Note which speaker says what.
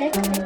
Speaker 1: Okay.